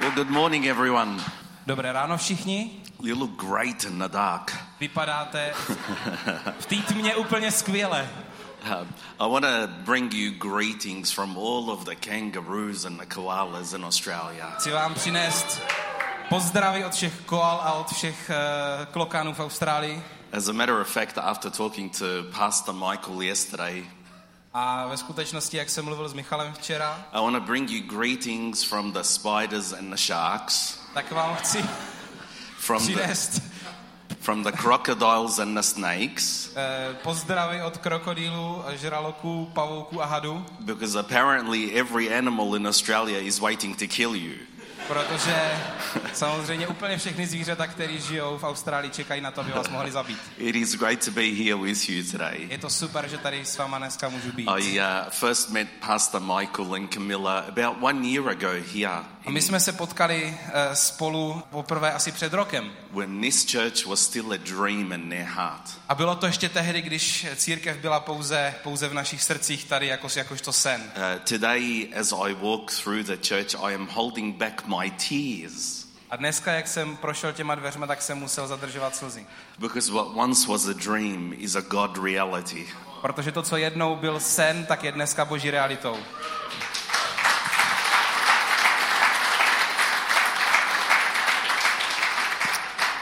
Well, good morning, everyone. Dobré ráno všichni. You look great in the dark. Vypadáte v té tmě úplně skvěle. Um, I want to bring you greetings from all of the kangaroos and the koalas in Australia. Chci vám přinést pozdravy od všech koal a od všech uh, klokánů v Austrálii. As a matter of fact, after talking to Pastor Michael yesterday, A ve skutečnosti, jak jsem mluvil s Michalem včera, I want to bring you greetings from the spiders and the sharks, tak vám chci from the, přinést from the crocodiles and the snakes, uh, pozdravy od krokodýlů, žraloků, pavouků a hadů, because apparently every animal in Australia is waiting to kill you. Protože samozřejmě úplně všechny zvířata, které žijou v Austrálii, čekají na to, aby vás mohli zabít. It is great to be here with you today. Je to super, že tady s váma dneska můžu být. I uh, first met Pastor Michael and Camilla about one year ago here, my jsme se potkali eh, spolu poprvé asi před rokem. when this church was still a dream in their heart. A bylo to ještě tehdy, když církev byla pouze, pouze v našich srdcích tady jako, jakožto sen. Uh, today, as I walk through the church, I am holding back my tears A dneska, jak jsem prošel těma dveřma, tak jsem musel zadržovat slzy. because what once was a dream is a God reality. Protože to, co jednou byl sen, tak je dneska boží realitou.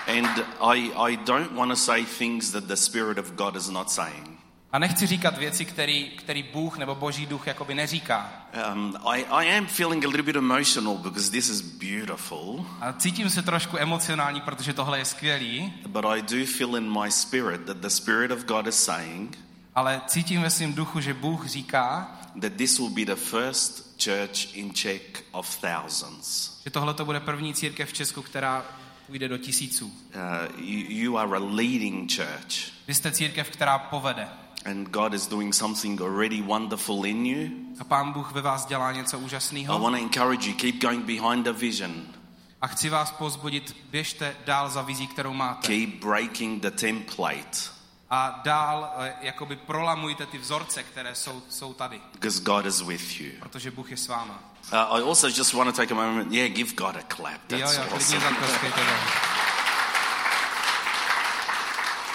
And I, I don't want to say things that the Spirit of God is not saying. A nechci říkat věci, který, který Bůh nebo boží duch jakoby neříká. Um, I, I am feeling a little bit emotional because this is beautiful, A cítím se trošku emocionální, protože tohle je skvělý, but I do feel in my spirit that the Spirit of God is saying ale cítím ve svém duchu, že Bůh říká, that this will be the first church in Czech of thousands. že tohle to bude první církev v Česku, která půjde do tisíců. Uh, you, you are a leading church, Vy jste církev, která povede. and God is doing something already wonderful in you. A pán Bůh ve vás dělá něco I úžasného. want to encourage you, keep going behind the vision, A chci vás pozbudit, běžte dál za vizí, kterou máte. keep breaking the template, A dál eh, jakoby prolamujte ty vzorce, které jsou, jsou tady. because God is with you. Protože Bůh je s váma. Uh, I also just want to take a moment, yeah, give God a clap. Jo, That's jo, klidně awesome.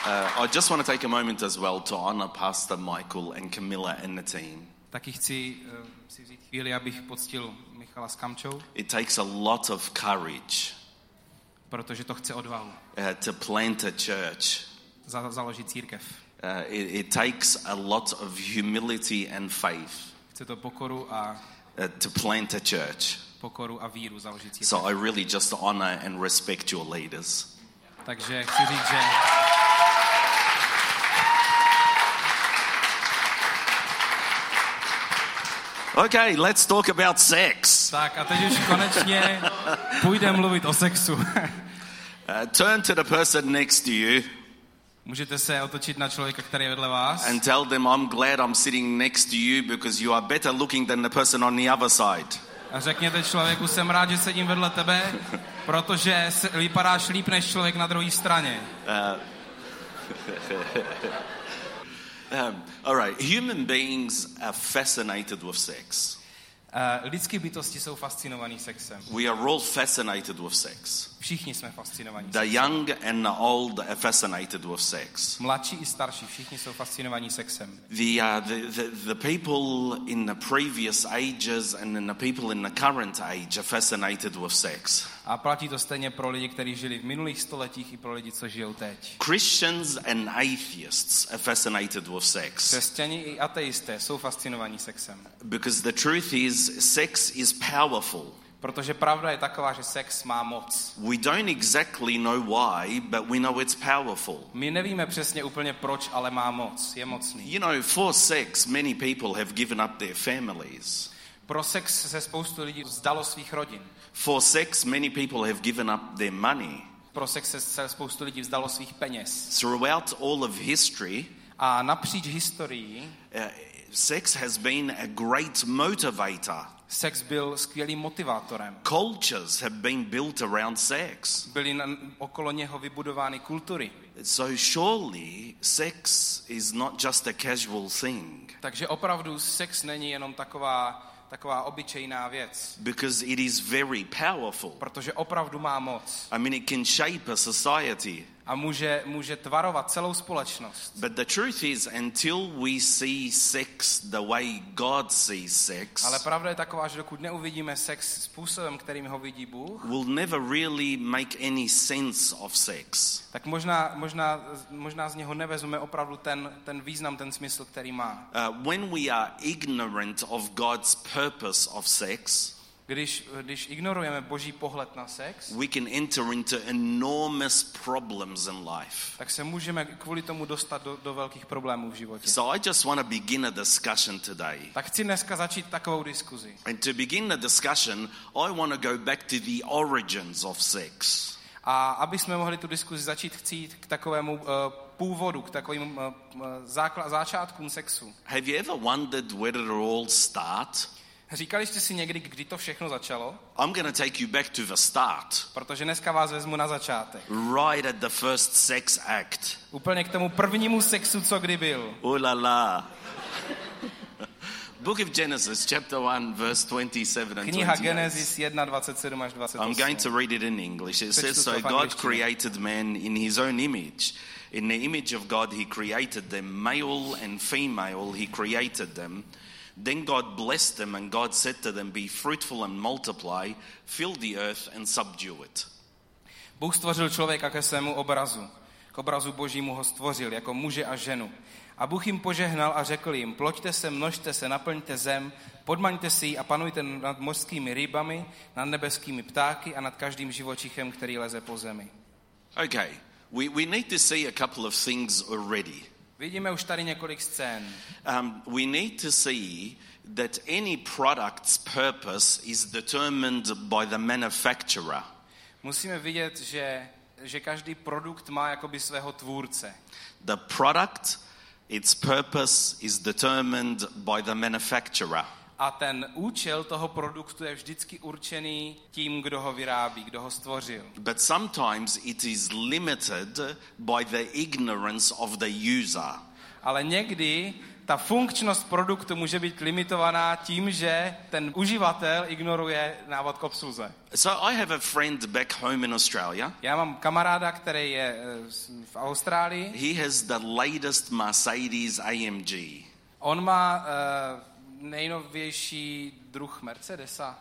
Uh, I just want to take a moment as well to honor Pastor Michael and Camilla and the team. Taky chci uh, si vzít chvíli, abych poctil Michala s Kamčou, It takes a lot of courage protože to chce odvahu. uh, to plant a church. Za, založit církev. Uh, it, it takes a lot of humility and faith Chce to pokoru a, uh, to plant a church. pokoru a víru. So I really just honor and respect your leaders. Takže chci říct, že Okay, let's talk about sex. tak a teď už konečně půjdeme mluvit o sexu. Uh, turn to the person next to you Můžete se otočit na člověka, který je vedle vás and tell them, I'm glad I'm sitting next to you because you are better looking than the person on the other side. a řekněte člověku, jsem rád, že sedím vedle tebe, protože se- vypadáš líp než člověk na druhé straně. Um, all right, human beings are fascinated with sex. Uh, lidské bytosti jsou fascinovaný sexem. We are all fascinated with sex. Všichni jsme fascinovaní. The young and the old are fascinated with sex. Mladší i starší, všichni jsou fascinovaní sexem. The, uh, the, the, the people in the previous ages and the people in the current age are fascinated with sex. A platí to stejně pro lidi, kteří žili v minulých stoletích i pro lidi, co žijou teď. Christians and atheists are fascinated with sex Křesťani i ateisté jsou fascinovaní sexem. because the truth is, sex is powerful. Protože pravda je taková, že sex má moc. We don't exactly know why, but we know it's powerful. My nevíme přesně úplně proč, ale má moc. Je mocný. You know, for sex, many people have given up their families. Pro sex se spoustu lidí vzdalo svých rodin. For sex, many people have given up their money. Pro sex se- spoustu lidí vzdalo svých peněz. Throughout all of history, A napříč historií uh, sex has been a great motivator. Sex byl skvělým motivátorem. Cultures have been built around sex. Byly na, okolo něho vybudovány kultury. So surely sex is not just a casual thing. Takže opravdu sex není jenom taková taková obyčejná věc, because it is very powerful. protože opravdu má moc I mean, it can shape a society. A může, může tvarovat celou společnost. But the truth is, until we see sex the way God sees sex, Ale pravda je taková, že dokud neuvidíme sex způsobem, kterým ho vidí Bůh, we'll never really make any sense of sex. tak možná, možná, možná z něho nevezmeme opravdu ten, ten význam, ten smysl, který má. Uh, when we are ignorant of God's purpose of sex, Když, když ignorujeme boží pohled na sex, we can enter into enormous problems in life. tak se můžeme kvůli tomu dostat do, do velkých problémů v životě. So I just want to begin a discussion today. Tak chci dneska začít takovou diskuzi. And to begin the discussion, I want to go back to the origins of sex. A aby jsme mohli tu diskuzi začít, chci jít k takovému uh, původu, k takovým uh, zákla, začátkům sexu. Have you ever wondered where it all start? Říkali jste si někdy, kdy to všechno začalo? I'm going to take you back to the start, Protože dneska vás vezmu na začátek. right at the first sex act. Úplně k tomu prvnímu sexu, co kdy byl. Oh la la. Book of Genesis, chapter 1, verse 27 and Kniha 28. Genesis 1, 27 až I'm going 28. to read it in English. It says, So God created man in his own image. In the image of God, he created them, male and female, he created them. Then God blessed them, and God said to them, Be fruitful and multiply, fill the earth and subdue it. Bůh stvořil člověka ke svému obrazu. K obrazu božímu ho stvořil jako muže a ženu. A Bůh jim požehnal a řekl jim, ploďte se, množte se, naplňte zem, podmaňte si ji a panujte nad mořskými rybami, nad nebeskými ptáky a nad každým živočichem, který leze po zemi. Okay, we, we need to see a couple of things already. Vidíme už tady několik scén. Um, we need to see that any product's purpose is determined by the manufacturer. Musíme vidět, že, že každý produkt má jakoby svého tvůrce. The product, its purpose is determined by the manufacturer. A ten účel toho produktu je vždycky určený tím, kdo ho vyrábí, kdo ho stvořil. But sometimes it is limited by the ignorance of the user. Ale někdy ta funkčnost produktu může být limitovaná tím, že ten uživatel ignoruje návod k obsluze. So I have a friend back home in Australia. Já mám kamaráda, který je eh, v Austrálii. He has the latest Mercedes AMG. On má uh, nejnovější druh Mercedesa.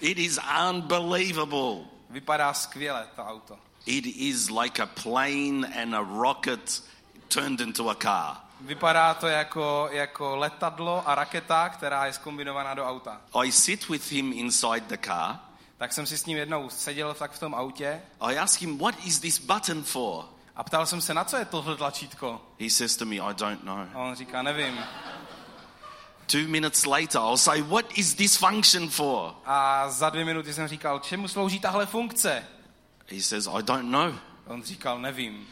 It is unbelievable. Vypadá skvěle to auto. It is like a plane and a rocket turned into a car. Vypadá to jako, jako letadlo a raketa, která je skombinovaná do auta. I sit with him inside the car. Tak jsem si s ním jednou seděl tak v tom autě I ask him, What is this button for? a ptal jsem se, na co je tohle tlačítko. He says to me, I don't know. A on říká, nevím. Two minutes later, I'll say, What is this function for? A za dvě minuty jsem říkal, čemu slouží tahle funkce? He says, I don't know. On říkal, nevím.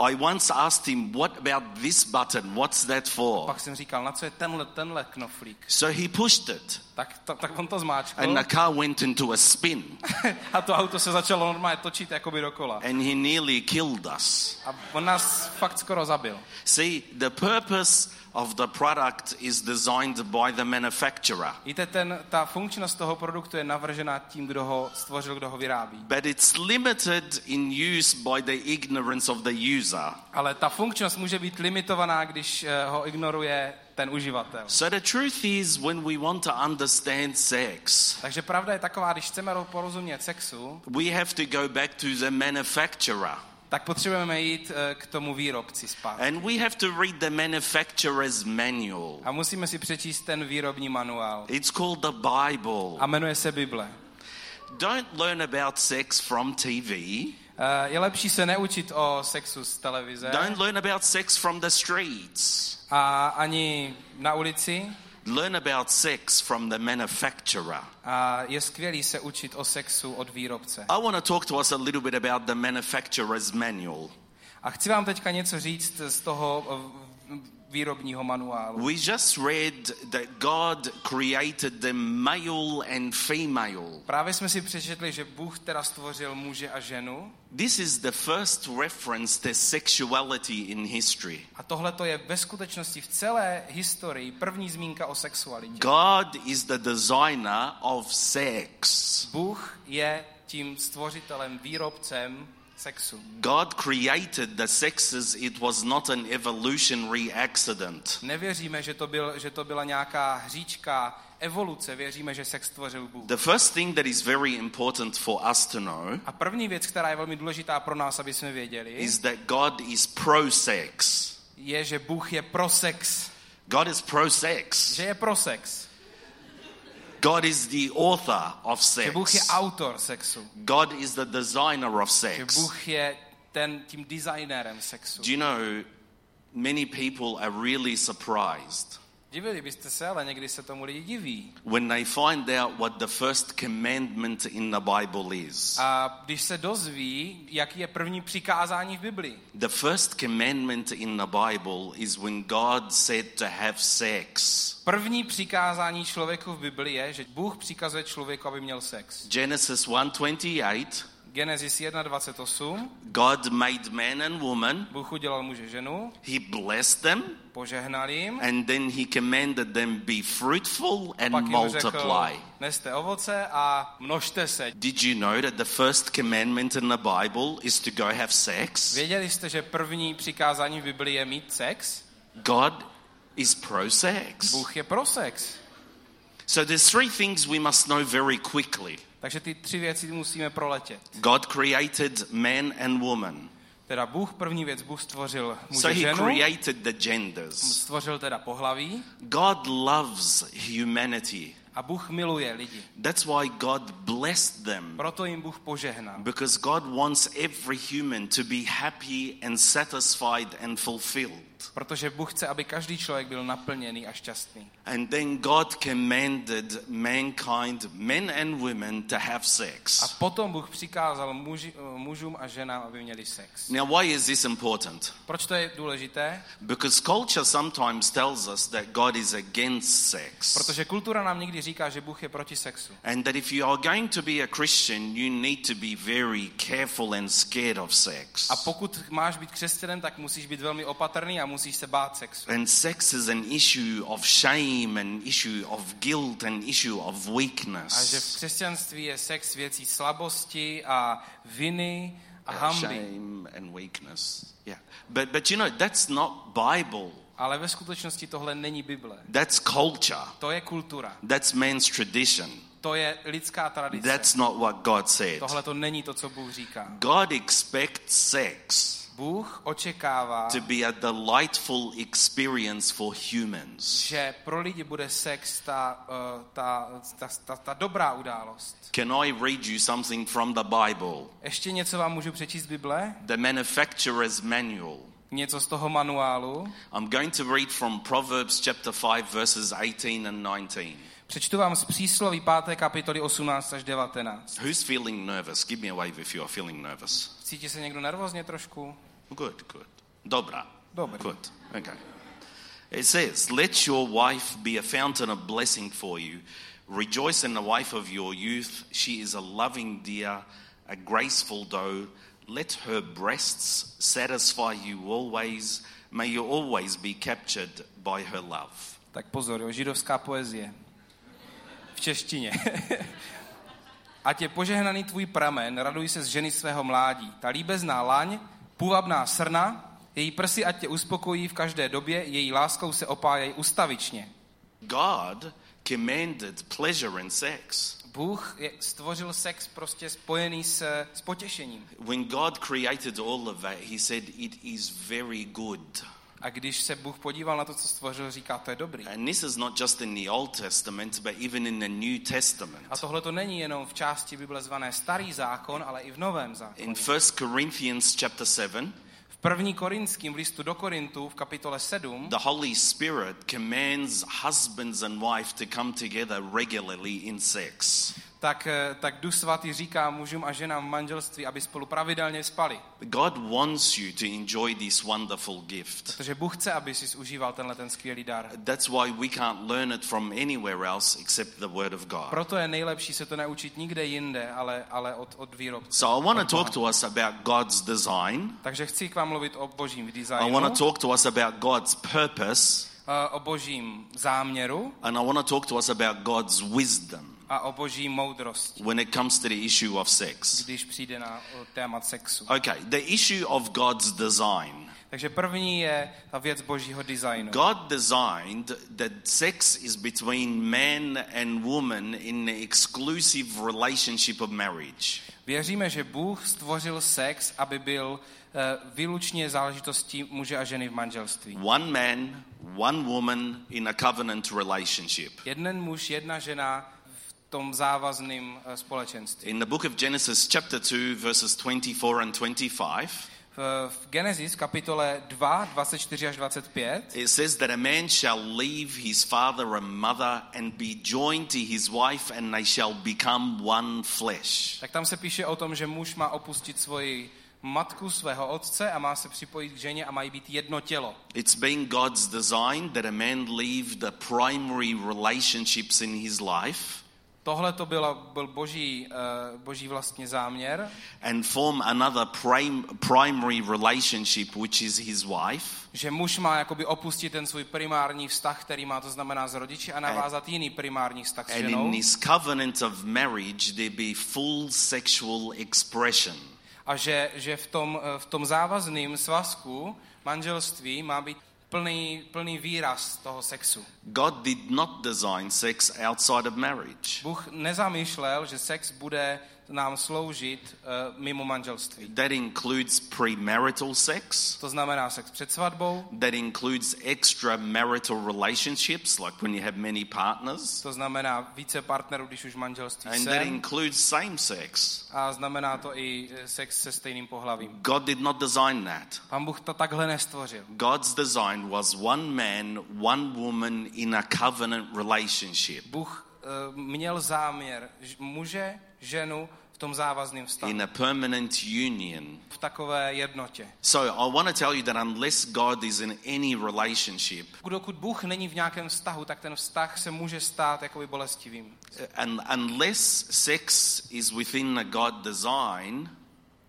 I once asked him, What about this button? What's that for? Pak jsem říkal, na co je tenhle, tenhle knoflík? So he pushed it, Tak, to, tak on to zmáčkl and the car went into a spin, a to auto se začalo normálně točit jakoby dokola. and he nearly killed us. A on nás fakt skoro zabil. See, the purpose of the product is designed by the manufacturer, Víte, ten, ta funkčnost toho produktu je navržená tím, kdo ho stvořil, kdo ho vyrábí. but it's limited in use by the ignorance of the user. Ale ta funkčnost může být limitovaná, když eh, ho ignoruje ten uživatel. So the truth is, when we want to understand sex, Takže pravda je taková, když chceme ro- porozumět sexu, we have to go back to the manufacturer. tak potřebujeme jít eh, k tomu výrobci zpátky. And we have to read the manufacturer's manual. A musíme si přečíst ten výrobní manuál. It's called the Bible. A jmenuje se Bible. Don't learn about sex from TV. Eh, Je lepší se neučit o sexu z televize Don't learn about sex from the streets. a ani na ulici. Learn about sex from the manufacturer. A je skvělý se učit o sexu od výrobce. I want to talk to us a little bit about the manufacturer's manual. A chci vám teďka něco říct z toho eh, výrobního manuálu. We just read that God created them male and female. Právě jsme si přečetli, že Bůh teda stvořil muže a ženu This is the first reference to sexuality in history. a tohle to je ve skutečnosti v celé historii první zmínka o sexualitě. God is the designer of sex. Bůh je tím stvořitelem, výrobcem sexu. God created the sexes, it was not an evolutionary accident. Nevěříme, že to, byl, že to byla nějaká hříčka evoluce, věříme, že sex stvořil Bůh. The first thing that is very important for us to know A první věc, která je velmi důležitá pro nás, aby jsme věděli, is that God is pro sex. je, že Bůh je pro sex. God is pro sex. Že je pro sex. God is the author of Že Bůh je sex. autor sexu. God is the designer of Že sex. Bůh je ten, tím designérem sexu. Do you know, many people are really surprised Divili byste se, ale někdy se tomu lidi diví. when they find out what the first commandment in the Bible is. A když se dozví, jaký je první přikázání v Biblii. The first commandment in the Bible is when God said to have sex. První přikázání člověku v Biblii je, že Bůh přikazuje člověku, aby měl sex. Genesis 1:28, Genesis 1.28. God made man and woman. Bůh udělal muže ženu, He blessed them požehnal jim, and then he commanded them be fruitful and jim řekl, multiply. neste ovoce a množte se. Did you know that the first commandment in the Bible is to go have sex? Věděli jste, že první přikázání v Biblii je mít sex? God is pro sex. Bůh je pro sex. So there's three things we must know very quickly. Takže ty tři věci musíme proletět. God created man and woman. Teda Bůh, první věc, Bůh stvořil muže So he ženu, created the genders. stvořil teda pohlaví God loves humanity. a Bůh miluje lidi. That's why God blessed them. Proto jim Bůh požehnal. Because God wants every human to be happy and satisfied and fulfilled. Protože Bůh chce, aby každý člověk byl naplněný a šťastný. And then God commanded mankind, men and women, to have A sex. potom Bůh přikázal muži, mužům a ženám, aby měli sex. Now, why is this important? Proč to je důležité? Because culture sometimes tells us that God is against sex. Protože kultura nám někdy říká, že Bůh je proti sexu. And that if you are going to be a Christian, you need to be very careful and scared of sex. A pokud máš být křesťanem, tak musíš být velmi opatrný a musíš se bát sexu. And sex is an issue of shame, an issue of guilt, an issue of A že v weakness. křesťanství je sex věcí slabosti a viny a Yeah, hamby. shame and weakness. Yeah. But, but you know, that's not Bible. Ale ve skutečnosti tohle není Bible. That's culture. To je kultura. That's man's tradition. To je lidská tradice. That's not what God said. Tohle to není to, co Bůh říká. God expects sex Bůh očekává, to be a delightful experience for humans. že pro lidi bude sex ta, uh, ta, ta, ta, ta dobrá událost. Can I read you something from the Bible? Ještě něco vám můžu přečíst z Bible? The manufacturer's manual. Něco z toho manuálu. I'm going to read from Proverbs chapter 5, verses 18 and 19. Přečtu vám z přísloví 5. kapitoly 18 až 19. Who's feeling nervous? Give me a wave if you are feeling nervous. Cítí se někdo nervózně trošku? Good, good. Dobra. Dobrý. Good. Okay. It says, Let your wife be a fountain of blessing for you. Rejoice in the wife of your youth. She is a loving deer, a graceful doe. Let her breasts satisfy you always. May you always be captured by her love. Tak pozor, jo, židovská poezie. V češtině. Ať je požehnaný tvůj pramen, raduj se z ženy svého mládí. Ta líbezná laň, půvabná srna, její prsy ať tě uspokojí v každé době, její láskou se opájej ustavičně. God commanded pleasure in sex. Bůh je, stvořil sex prostě spojený s, s potěšením. When God created all of that, He said, It is very good. A když se Bůh podíval na to, co stvořil, říká, to je dobrý. And this is not just in the Old Testament, but even in the New Testament. A tohle to není jenom v části Bible zvané Starý zákon, ale i v Novém zákoně. In 1 Corinthians chapter 7, V první korinským v listu do Korintu v kapitole 7 the Holy Spirit commands husbands and wife to come together regularly in sex. Tak, eh, tak Duch Svatý říká mužům a ženám v manželství, aby spolu pravidelně spali. God wants you to enjoy this wonderful gift. Protože Bůh chce, aby si užíval tenhle ten skvělý dar. That's why we can't learn it from anywhere else except the Word of God. Proto je nejlepší se to neučit nikde jinde, ale, ale od, od výrobce. So I want to talk to us about God's design. Takže chci k vám mluvit o božím I designu, want to talk to us about God's purpose. O božím záměru And I want to talk to us about God's wisdom a o boží moudrosti, when it comes to the issue of sex. když přijde na o, témat sexu. Okay, the issue of God's design. Takže první je ta věc božího designu. God designed that sex is between man and woman in the exclusive relationship of marriage. Věříme, že Bůh stvořil sex, aby byl výlučně záležitostí muže a ženy v manželství. One man, one woman in a covenant relationship. Jeden muž, jedna žena v tom závazném eh, společenství. In the book of Genesis, chapter 2, verses 24 and 25, V, v Genesis kapitole 2, 24 až 25 it says that a man shall leave his father and mother and be joined to his wife, and they shall become one flesh. tak tam se píše o tom, že muž má opustit svoji matku, svého otce a má se připojit k ženě a mají být jedno tělo. It's been God's design that a man leave the primary relationships in his life Tohle to bylo, byl boží, uh, boží vlastně záměr, and form another prim- primary relationship, which is his wife. že muž má jakoby opustit ten svůj primární vztah, který má to znamená s rodiči a navázat jiný primární vztah s And ženou. in this covenant of marriage, there be full sexual expression. A že, že v tom, v tom závazném svazku manželství má být plný, plný výraz toho sexu. God did not design sex outside of marriage. Bůh nezamýšlel, že sex bude nám sloužit uh, mimo manželství. That includes premarital sex. To znamená sex před svatbou, That includes extramarital relationships, like when you have many partners. to znamená více partnerů, když už manželství And that jsem, includes same sex. a znamená to i eh, sex se stejným pohlavím. God did not design that. Pan Bůh to takhle nestvořil. God's design was one man, one woman in a covenant relationship, Bůh uh, měl záměr muže, ženu v tom závazném vztahu, in a permanent union. v takové jednotě. So I want to tell you that unless God is in any relationship, Dokud Bůh není v nějakém vztahu, tak ten vztah se může stát jakoby bolestivým. and unless sex is within a God design,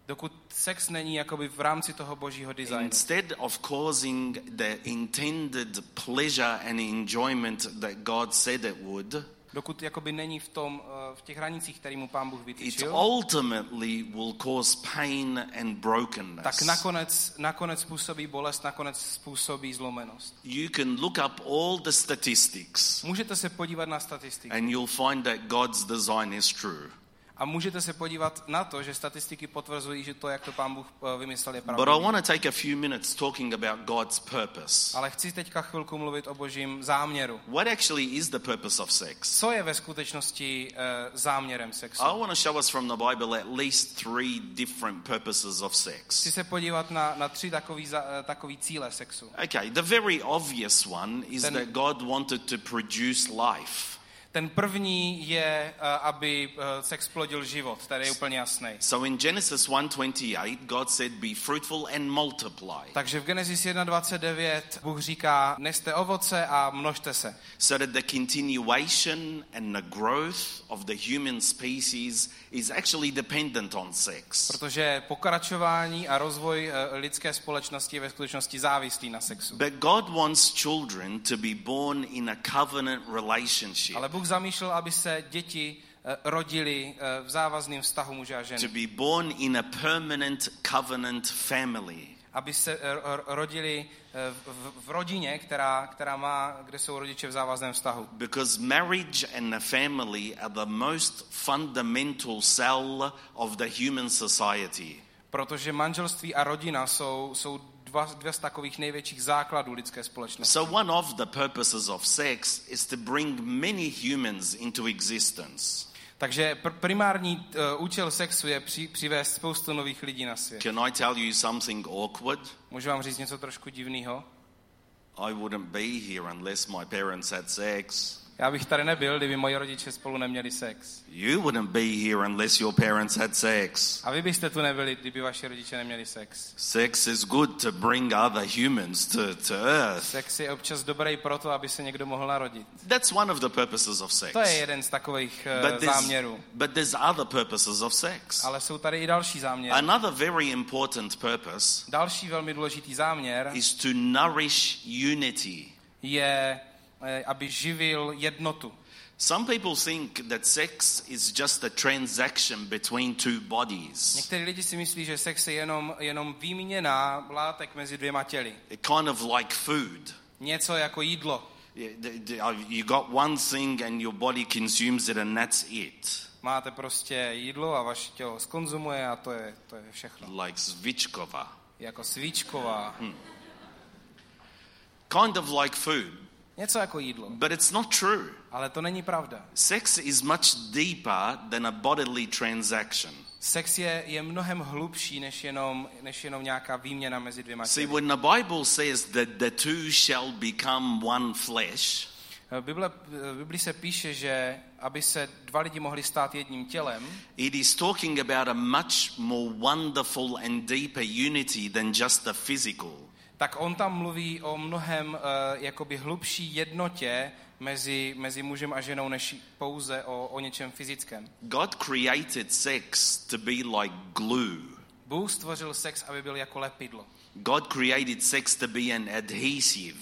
Dokud sex není jakoby v rámci toho božího designu. instead of causing the intended pleasure and enjoyment that God said it would, Dokud jakoby není v, tom, eh, v těch hranicích, který mu pán Bůh it vytyčil, ultimately will cause pain and brokenness. tak nakonec, nakonec způsobí bolest, nakonec způsobí zlomenost. You can look up all the statistics Můžete se podívat na statistiky and you'll find that God's design is true. A můžete se podívat na to, že statistiky potvrzují, že to, jak to pán Bůh eh, vymyslel, je But I pravda. want to take a few minutes talking about God's purpose. Ale chci teďka chvilku mluvit o božím záměru. What actually is the purpose of sex? Co je ve skutečnosti eh, záměrem sexu? I want to show us from the Bible at least three different purposes of Chci sex. se podívat na, na tři takový, za- eh, takový cíle sexu. Okay, the very obvious one is Then- that God wanted to produce life. Ten první je, eh, aby eh, sex plodil život, tady je úplně jasný. So in Genesis 1:28, God said, "Be fruitful and multiply." Takže v Genesis 1.29 Bůh říká, neste ovoce a množte se. So that the continuation and the growth of the human species is actually dependent on sex. Protože pokračování a rozvoj eh, lidské společnosti je ve skutečnosti závislý na sexu. But God wants children to be born in a covenant relationship, Ale Bůh zamýšlel, aby se děti eh, rodili eh, v závazném vztahu muže a to ženy. be born in a permanent covenant family. Aby se eh, ro- rodili v rodině, která, která má, kde jsou rodiče v závazném vztahu. Because marriage and the family are the most fundamental cell of the human society. Protože manželství a rodina jsou, jsou dva, dva z takových největších základů lidské společnosti. So, one of the purposes of sex is to bring many humans into existence. Takže pr- primární uh, účel sexu je při, přivést spoustu nových lidí na svět. Can I tell you something awkward? Můžu vám říct něco trošku divného? I wouldn't be here unless my parents had sex. Já bych tady nebyl, kdyby moji rodiče spolu neměli sex. You wouldn't be here unless your parents had sex. A vy byste tu nebyli, kdyby vaši rodiče neměli sex. Sex is good to bring other humans to, to earth. Sex je občas dobrý proto, aby se někdo mohl narodit. That's one of the purposes of sex. To je jeden z takových uh, záměrů. but there's other purposes of sex. Ale jsou tady i další záměry. Another very important purpose Další velmi důležitý záměr is to nourish unity. je, aby živil jednotu. Some people think that sex is just a transaction between two bodies. Někteří lidi si myslí, že sex je jenom, jenom výměna látek mezi dvěma těly. Kind of like food. Něco jako jídlo. Uh, You got one thing and your body consumes it and that's it. Máte prostě jídlo a vaše tělo skonzumuje a to je, to je všechno. Like Zvichkova. Jako svíčková. Kind of like food. Něco jako jídlo. But it's not true. Ale to není pravda. Sex is much deeper than a bodily transaction. Sex je, je mnohem hlubší než jenom, než jenom nějaká výměna mezi dvěma See, těly. when the Bible says that the two shall become one flesh, V Bible, v Bibli se píše, že aby se dva lidi mohli stát jedním tělem, it is talking about a much more wonderful and deeper unity than just the physical. Tak on tam mluví o mnohem uh, jakoby hlubší jednotě mezi, mezi mužem a ženou, než pouze o, o něčem fyzickém. God created sex to be like glue. Bůh stvořil sex, aby byl jako lepidlo. God created sex to be an adhesive.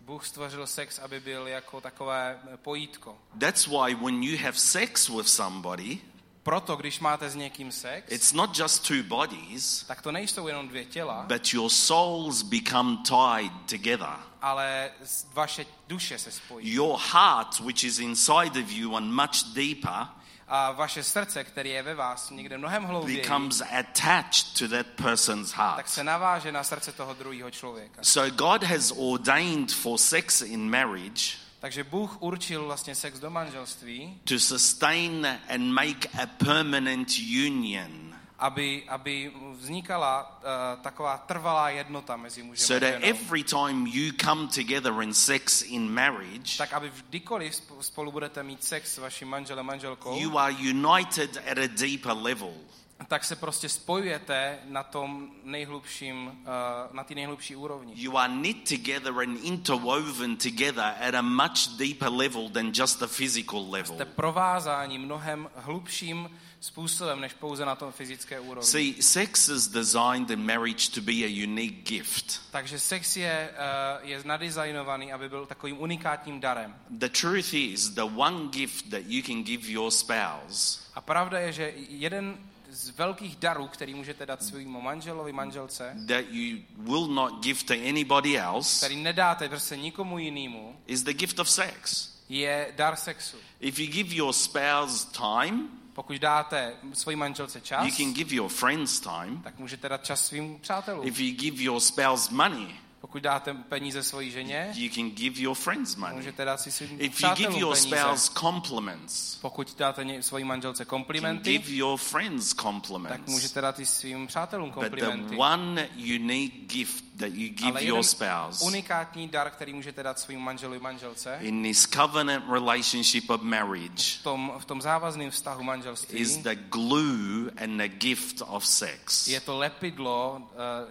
Bůh stvořil sex, aby byl jako takové pojítko. That's why when you have sex with somebody, Proto, když máte s někým sex, it's not just two bodies, tak to nejsou jenom dvě těla, but your souls become tied together. ale vaše duše se spojí. Your heart, which is inside of you and much deeper, A vaše srdce, které je ve vás někde mnohem hlouběji, becomes attached to that person's tak heart. se naváže na srdce toho druhého člověka. So God has ordained for sex in marriage Takže Bůh určil vlastně sex do manželství, to sustain and make a permanent union aby, aby vznikala uh, taková trvalá jednota mezi mužem so a that ženou. every time you come together in sex in marriage, Tak aby vždykoliv sp- spolu budete mít sex s vaším manželem, manželkou, you are united at a deeper level. Tak se prostě spojujete na tom nejhlubším, uh, na té nejhlubší úrovni. You are knit together and interwoven together at a much deeper level than just the physical level. Jste provázáni mnohem hlubším způsobem, než pouze na tom fyzické úrovni. See, sex is designed in marriage to be a unique gift. Takže sex je, uh, je nadizajnovaný, aby byl takovým unikátním darem. The truth is, the one gift that you can give your spouse A pravda je, že jeden z velkých darů, který můžete dát svým manželovi, manželce, that you will not give to anybody else který nedáte prostě nikomu jinému, is the gift of sex. je dar sexu. If you give your spouse time, Pokud dáte svojí manželce čas, you can give your friends time. tak můžete dát čas svým přátelům. If you give your spouse money, Pokud dáte peníze svojí ženě, you can give your friends money. můžete dát si svým If you give your peníze. spouse compliments, Pokud dáte svojí manželce you komplimenty, give your friends tak compliments. můžete dát i svým přátelům But the komplimenty. one unique gift that you give your spouse unikátní dar, který můžete dát svým manželovi, manželce, in this covenant relationship of marriage v tom, v tom závazném vztahu manželství, is the glue and the gift of sex. je to lepidlo uh,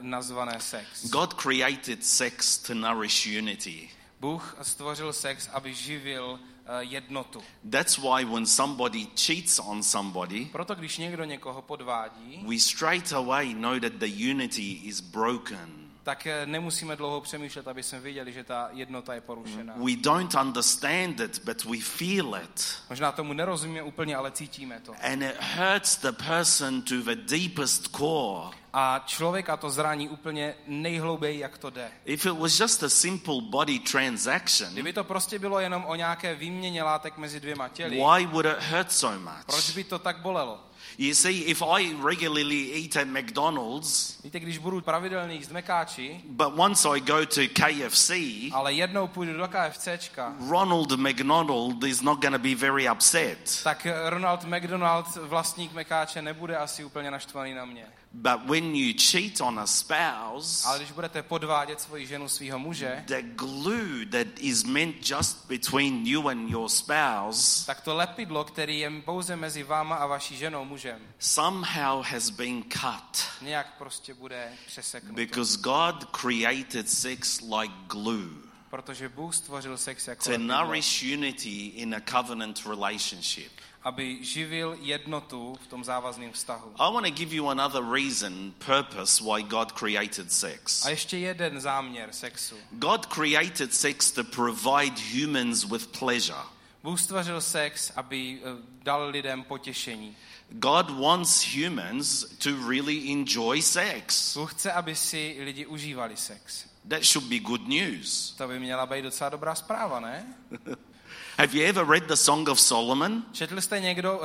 nazvané sex. God created sex to nourish unity. Bůh stvořil sex, aby živil uh, jednotu. That's why when somebody cheats on somebody, Proto když někdo někoho podvádí, we straight away know that the unity is broken. Tak eh, nemusíme dlouho přemýšlet, aby jsme viděli, že ta jednota je porušená. We don't understand it, but we feel it. Možná tomu nerozumíme úplně, ale cítíme to. And it hurts the person to the deepest core. A člověka to zraní úplně nejhlouběji, jak to jde. If it was just a simple body transaction, Kdyby to prostě bylo jenom o nějaké výměně látek mezi dvěma těly, why would it hurt so proč much? by to tak bolelo? You see, if I regularly eat at McDonald's, Víte, když budu pravidelně jíst mekáči, but once I go to KFC, ale jednou půjdu do KFCčka, Ronald McDonald is not going to be very upset. tak Ronald McDonald, vlastník mekáče, nebude asi úplně naštvaný na mě. But when you cheat on a spouse, Ale když budete podvádět svoji ženu, svého muže, the glue that is meant just between you and your spouse tak to lepidlo, který je pouze mezi váma a vaší ženou, mužem, somehow has been cut nějak prostě bude přeseknuto. because God created sex like glue Protože Bůh stvořil sex jako to lepidlo, nourish unity in a covenant relationship. Aby živil jednotu v tom závazném vztahu. I want to give you another reason, purpose why God created sex. A ještě jeden záměr sexu. God created sex to provide humans with pleasure. Bůh stvořil sex, aby eh, dal lidem potěšení. God wants humans to really enjoy sex. Bůh chce, aby si lidi užívali sex. That should be good news. To by měla být docela dobrá zpráva, ne? Have you ever read the Song of Solomon? Četl jste někdo uh,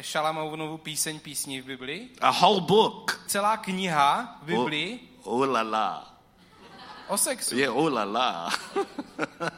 Šalamounovu píseň písní v Biblii? A whole book. Celá kniha v Oh, Biblii oh la la. o sexu. Yeah, oh la la.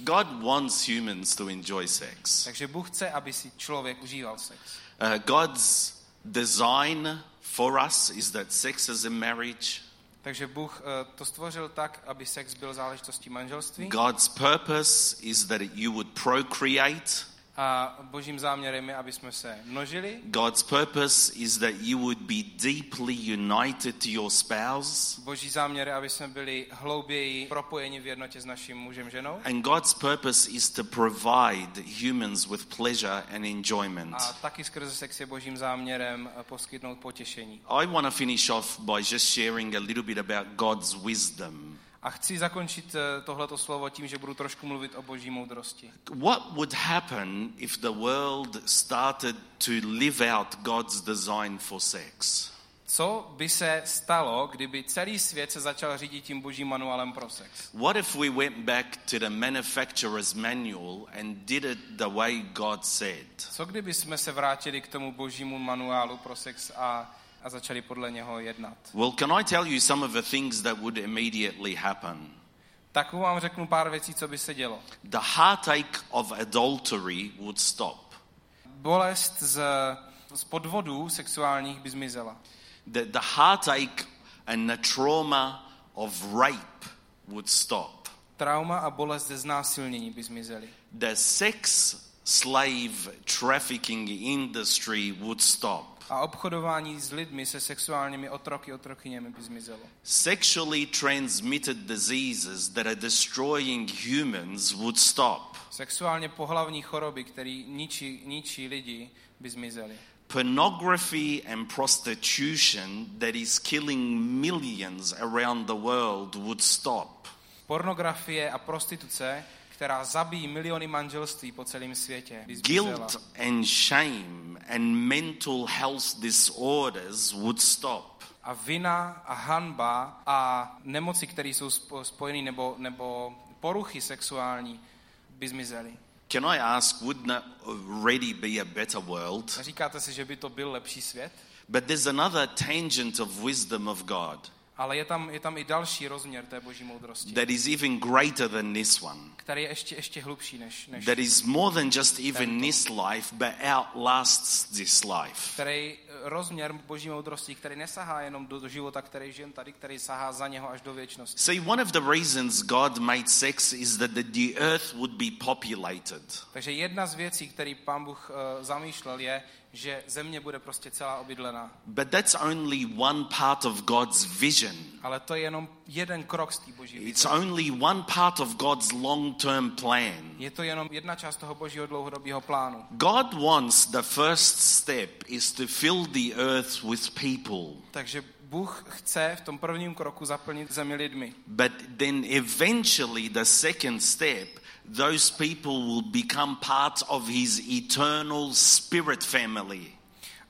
God wants humans to enjoy sex. Takže Bůh chce, aby si člověk užíval sex. Uh, God's design for us is that sex is a marriage. Takže Bůh uh, to stvořil tak, aby sex byl záležitostí manželství. God's purpose is that you would procreate. A božím záměrem je, aby jsme se množili. God's purpose is that you would be deeply united to your spouse. Boží záměr je, aby jsme byli hlouběji propojeni v jednotě s naším mužem ženou. And God's purpose is to provide humans with pleasure and enjoyment. A taky skrze sex je božím záměrem eh, poskytnout potěšení. I want to finish off by just sharing a little bit about God's wisdom. A chci zakončit eh, tohleto slovo tím, že budu trošku mluvit o boží moudrosti. What would happen if the world started to live out God's design for sex? Co by se stalo, kdyby celý svět se začal řídit tím božím manuálem pro sex? What if we went back to the manufacturer's manual and did it the way God said? Co kdyby jsme se vrátili k tomu božímu manuálu pro sex a, a začali podle něho jednat? Well, can I tell you some of the things that would immediately happen? Tak vám řeknu pár věcí, co by se dělo. The heartache of adultery would stop. Bolest z, z podvodů sexuálních by zmizela. The, the heartache and the trauma of rape would stop. Trauma a bolest ze znásilnění by zmizely. The sex slave trafficking industry would stop. A obchodování s lidmi se sexuálními otroky, otrokyněmi by zmizelo. Sexually transmitted diseases that are destroying humans would stop. Sexuálně pohlavní choroby, které ničí, ničí lidi, by zmizely. Pornography and prostitution that is killing millions around the world would stop. Pornografie a prostituce, která zabíjí miliony manželství po celém světě. Guilt and shame and mental health disorders would stop. A vina a hanba a nemoci, které jsou spo- spojené nebo, nebo poruchy sexuální, by zmizely. Can I ask, wouldn't that already be a better world? Říkáte si, že by to byl lepší svět? But there's another tangent of wisdom of God Ale je tam, je tam i další rozměr té boží moudrosti, that is even greater than this one. Který je ještě, ještě hlubší než, než That is more than just even this life, but outlasts this life. který eh, rozměr boží moudrosti, který nesahá jenom do, do života, který žijem tady, který sahá za něho až do věčnosti. See, one of the reasons God made sex is that the, the earth would be populated. Takže jedna z věcí, který pán Bůh uh, zamýšlel, je, že země bude prostě celá obydlená. But that's only one part of God's vision. Ale to je jenom jeden krok z té boží It's vize. only one part of God's long term plan. Je to jenom jedna část toho božího dlouhodobého plánu. God wants the first step is to fill the earth with people. Takže Bůh chce v tom prvním kroku zaplnit zemi lidmi. But then eventually, the second step, those people will become part of his eternal spirit family.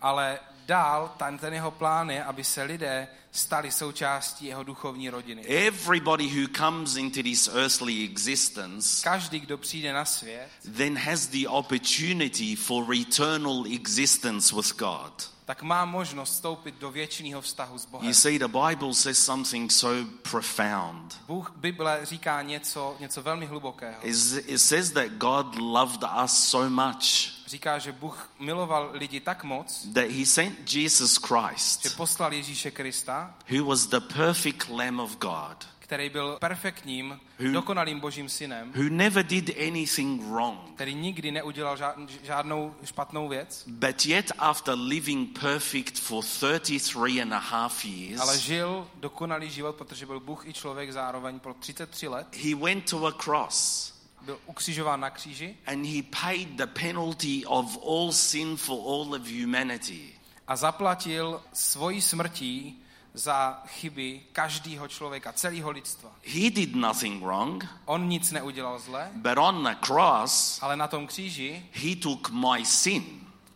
Ale dál ten, ten jeho plán je, aby se lidé stali součástí jeho duchovní rodiny. Everybody who comes into this earthly existence Každý, kdo přijde na svět, then has the opportunity for eternal existence with God. tak má možnost vstoupit do věčného vztahu s Bohem. You see, the Bible says something so profound. Bůh Bible říká něco, něco velmi hlubokého. It says that God loved us so much říká, že Bůh miloval lidi tak moc, that he sent Jesus že Christ, poslal Ježíše Krista, who was the perfect Lamb of God, který byl perfektním, Who- dokonalým božím synem, who never did anything wrong, který nikdy neudělal žád- žádnou špatnou věc, but yet after living perfect for 33 and a half ale years, žil dokonalý život, protože byl Bůh i člověk zároveň pro 33 let, he went to a cross byl ukřižován na kříži and he paid the penalty of all sin for all of humanity. a zaplatil svojí smrtí za chyby každého člověka, celého lidstva. He did nothing wrong, On nic neudělal zle, but on the cross, ale na tom kříži he took my sin.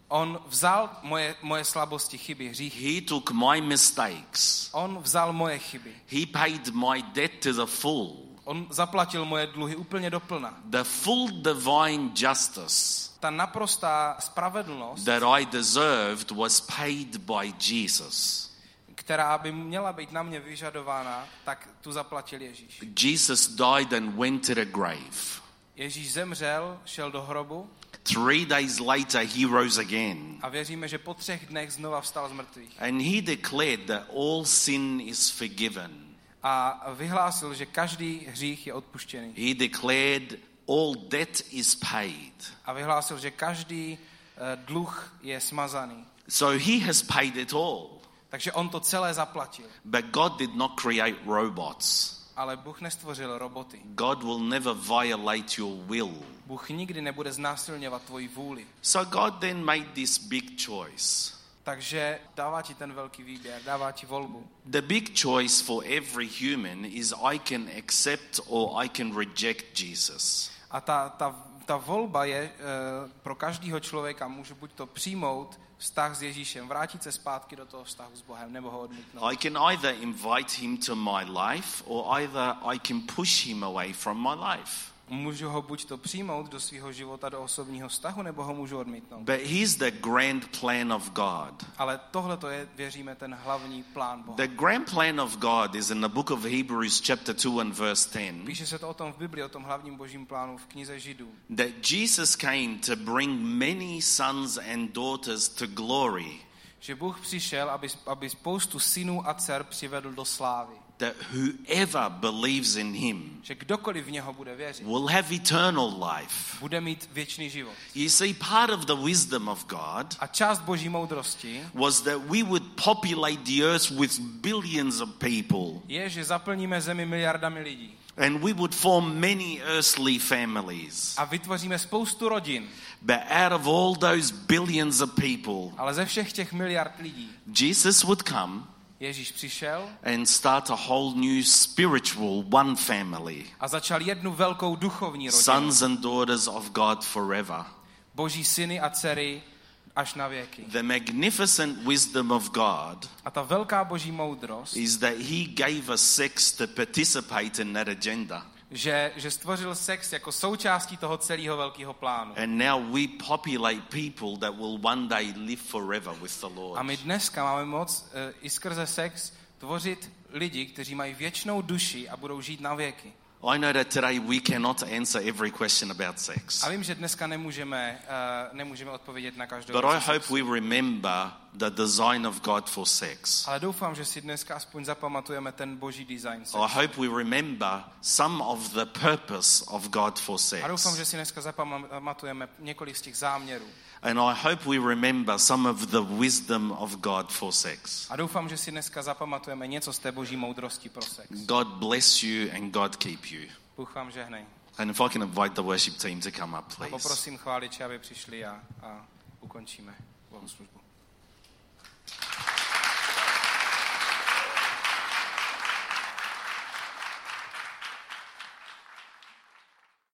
on vzal moje, moje slabosti, chyby, hříchy. He took my mistakes. On vzal moje chyby. He paid my debt to the full. On zaplatil moje dluhy úplně doplna. The full divine justice Ta naprostá spravedlnost, that I deserved was paid by Jesus. která by měla být na mě vyžadována, tak tu zaplatil Ježíš. Jesus died and went to the grave. Ježíš zemřel, šel do hrobu Three days later, he rose again. a věříme, že po třech dnech znova vstal z mrtvých. And he declared that all sin is forgiven. A vyhlásil, že každý hřích je odpuštěný. He declared all debt is paid. A vyhlásil, že každý eh, dluh je smazaný. So he has paid it all. Takže on to celé zaplatil. But God did not create robots. Ale Bůh nestvořil roboty. God will never violate your will. Bůh nikdy nebude znásilňovat tvoji vůli. So God then made this big choice. Takže dává ti ten velký výběr, dává ti volbu. The big choice for every human is I can accept or I can reject Jesus. A ta, ta, ta volba je e, pro každého člověka, může buď to přijmout vztah s Ježíšem, vrátit se zpátky do toho vztahu s Bohem, nebo ho odmítnout. I can either invite him to my life or either I can push him away from my life. Můžu ho buď to přijmout do svého života, do osobního vztahu, nebo ho můžu odmítnout. But here's the grand plan of God. Ale tohle to je, věříme, ten hlavní plán Boha. The grand plan of God is in the book of Hebrews, chapter 2 and verse 10. Píše se to o tom v Biblii, o tom hlavním božím plánu v knize Židů. That Jesus came to bring many sons and daughters to glory. Že Bůh přišel, aby, aby spoustu synů a dcer přivedl do slávy. That whoever believes in him Že kdokoliv v něho bude věřit, will have eternal life. bude mít věčný život. You see, part of the wisdom of God A část boží moudrosti was that we would populate the earth with billions of people je, že zaplníme zemi miliardami lidí. and we would form many earthly families. A vytvoříme spoustu rodin. But out of all those billions of people, Ale ze všech těch miliard lidí Jesus would come Ježíš přišel and start a whole new spiritual one family. a začal jednu velkou duchovní rodinu. Sons and daughters of God forever. Boží syny a dcery až na věky. The magnificent wisdom of God A ta velká boží moudrost, is that He gave us sex to participate in that agenda. Že, že stvořil sex jako součástí toho celého velkého plánu. And now we populate people that will one day live forever with the A Lord. my dneska máme moc e, i skrze sex tvořit lidi, kteří mají věčnou duši a budou žít na věky. I know that today we cannot answer every question about sex. A vím, že dneska nemůžeme, uh, nemůžeme odpovědět na každou But I hope we remember the design of God for sex. Ale doufám, že si dneska aspoň zapamatujeme ten boží design. sexu. I hope we remember some of the purpose of God for A doufám, sex. že si dneska zapamatujeme několik z těch záměrů. And I hope we remember some of the wisdom of God for sex. A doufám, že si dneska zapamatujeme něco z té boží moudrosti pro sex. God bless you and God keep you. Bůh vám žehnej. And if I can invite the worship team to come up, A please. poprosím chváliče, aby přišli a, a ukončíme bohoslužbu.